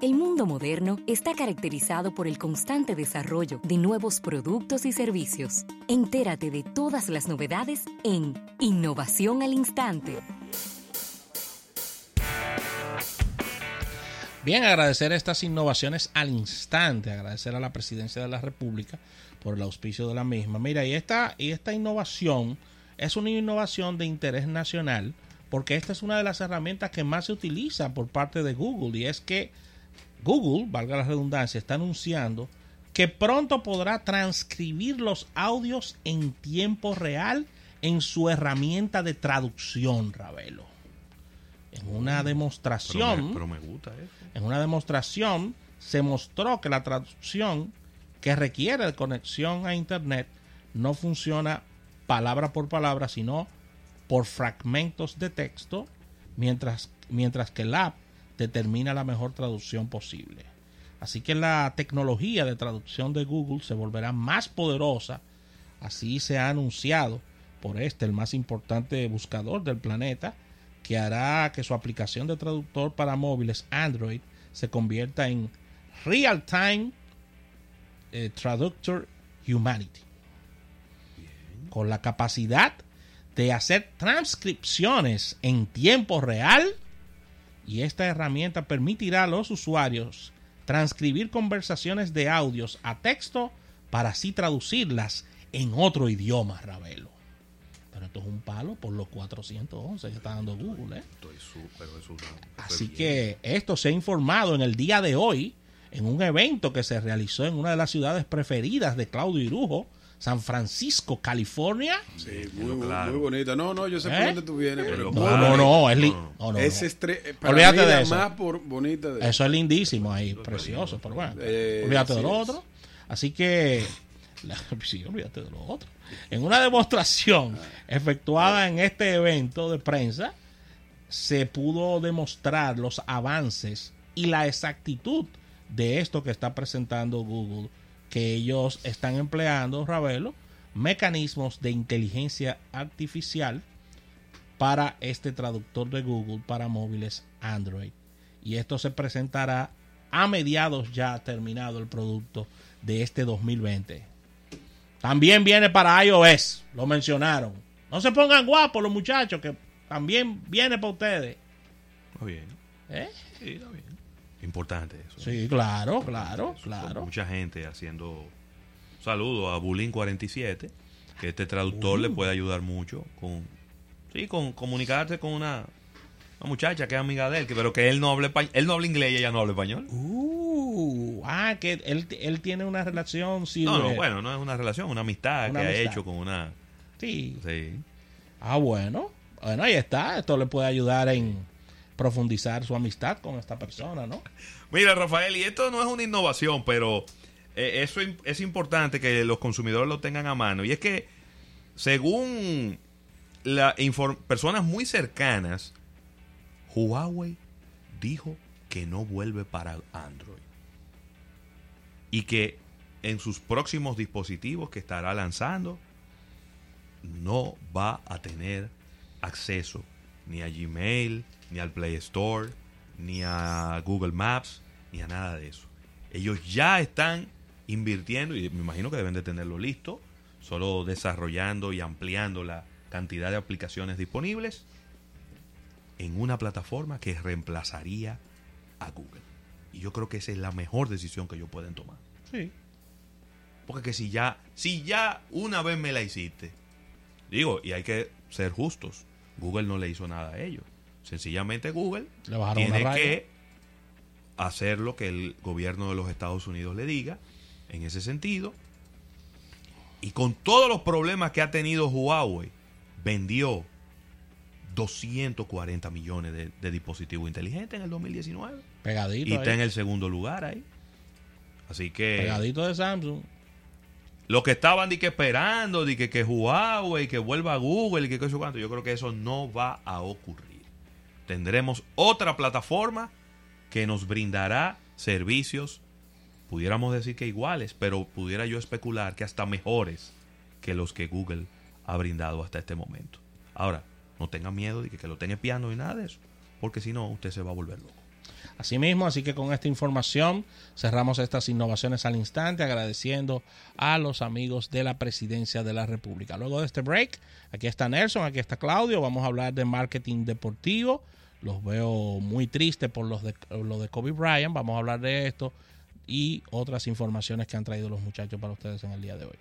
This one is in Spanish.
El mundo moderno está caracterizado por el constante desarrollo de nuevos productos y servicios. Entérate de todas las novedades en Innovación al Instante. Bien, agradecer estas innovaciones al instante, agradecer a la Presidencia de la República por el auspicio de la misma. Mira, y esta, y esta innovación es una innovación de interés nacional porque esta es una de las herramientas que más se utiliza por parte de Google y es que Google, valga la redundancia, está anunciando que pronto podrá transcribir los audios en tiempo real en su herramienta de traducción, Ravelo. En una demostración, Pero me, gusta eso. en una demostración se mostró que la traducción que requiere de conexión a internet no funciona palabra por palabra, sino por fragmentos de texto, mientras, mientras que el app determina la mejor traducción posible. Así que la tecnología de traducción de Google se volverá más poderosa, así se ha anunciado por este, el más importante buscador del planeta, que hará que su aplicación de traductor para móviles Android se convierta en Real Time eh, Traductor Humanity. Con la capacidad de hacer transcripciones en tiempo real y esta herramienta permitirá a los usuarios transcribir conversaciones de audios a texto para así traducirlas en otro idioma, Ravelo. Pero esto es un palo por los 411 que está dando Google. ¿eh? Estoy súper, Así que esto se ha informado en el día de hoy en un evento que se realizó en una de las ciudades preferidas de Claudio Irujo, San Francisco, California. Sí, muy, muy- claro. muy bonita. No, no, yo sé ¿Eh? por dónde tú vienes. Pero No, no, no, es li- No, no, no, es no. estre- para Olvídate mí de la eso. más por bonita de Eso es lindísimo ahí, precioso, pero bueno, Eh, olvídate de lo es. otro. Así que, la- sí, olvídate de lo otro. En una demostración efectuada en este evento de prensa, se pudo demostrar los avances y la exactitud de esto que está presentando Google, que ellos están empleando, Ravelo, mecanismos de inteligencia artificial para este traductor de Google para móviles Android. Y esto se presentará a mediados ya terminado el producto de este 2020. También viene para iOS, lo mencionaron. No se pongan guapos los muchachos, que también viene para ustedes. Está bien. ¿Eh? Sí, está bien. Importante eso. Sí, claro, claro, Eso, claro. Mucha gente haciendo saludo a Bulín 47, que este traductor le puede ayudar mucho con sí, con comunicarse con una, una muchacha que es amiga de él, que, pero que él no habla espa- él no habla inglés y ella no habla español. Uh, ah, que él, él tiene una relación sí, no, no, bueno, no es una relación, una amistad Una que ha hecho con una Sí. sí. Ah, bueno. Bueno, ahí está. Esto le puede ayudar en profundizar su amistad con esta persona, ¿no? Mira, Rafael, y esto no es una innovación, pero eh, eso es importante que los consumidores lo tengan a mano. Y es que, según la personas muy cercanas, Huawei dijo que no vuelve para Android. Y que en sus próximos dispositivos que estará lanzando, no va a tener acceso ni a Gmail, ni al Play Store, ni a Google Maps, ni a nada de eso. Ellos ya están invirtiendo, y me imagino que deben de tenerlo listo, solo desarrollando y ampliando la cantidad de aplicaciones disponibles en una plataforma que reemplazaría a Google. Y yo creo que esa es la mejor decisión que ellos pueden tomar. Sí. Porque que si ya, si ya una vez me la hiciste, digo, y hay que ser justos, Google no le hizo nada a ellos. Sencillamente Google tiene que hacer lo que el gobierno de los Estados Unidos le diga en ese sentido. Y con todos los problemas que ha tenido Huawei, vendió 240 millones de, de dispositivos inteligentes en el 2019. Pegadito. Y está en el segundo lugar ahí. Así que Pegadito de Samsung. Lo que estaban de que esperando, de que, que Huawei, que vuelva a Google y que qué sé cuánto, yo creo que eso no va a ocurrir. Tendremos otra plataforma que nos brindará servicios, pudiéramos decir que iguales, pero pudiera yo especular que hasta mejores que los que Google ha brindado hasta este momento. Ahora, no tenga miedo de que, lo estén espiando y nada de eso, porque si no, usted se va a volver loco. Asimismo, así que con esta información cerramos estas innovaciones al instante, agradeciendo a los amigos de la Presidencia de la República. Luego de este break, aquí está Nelson, aquí está Claudio, vamos a hablar de marketing deportivo. Los veo muy tristes por los de, lo de Kobe Bryant, vamos a hablar de esto y otras informaciones que han traído los muchachos para ustedes en el día de hoy.